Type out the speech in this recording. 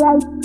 Right.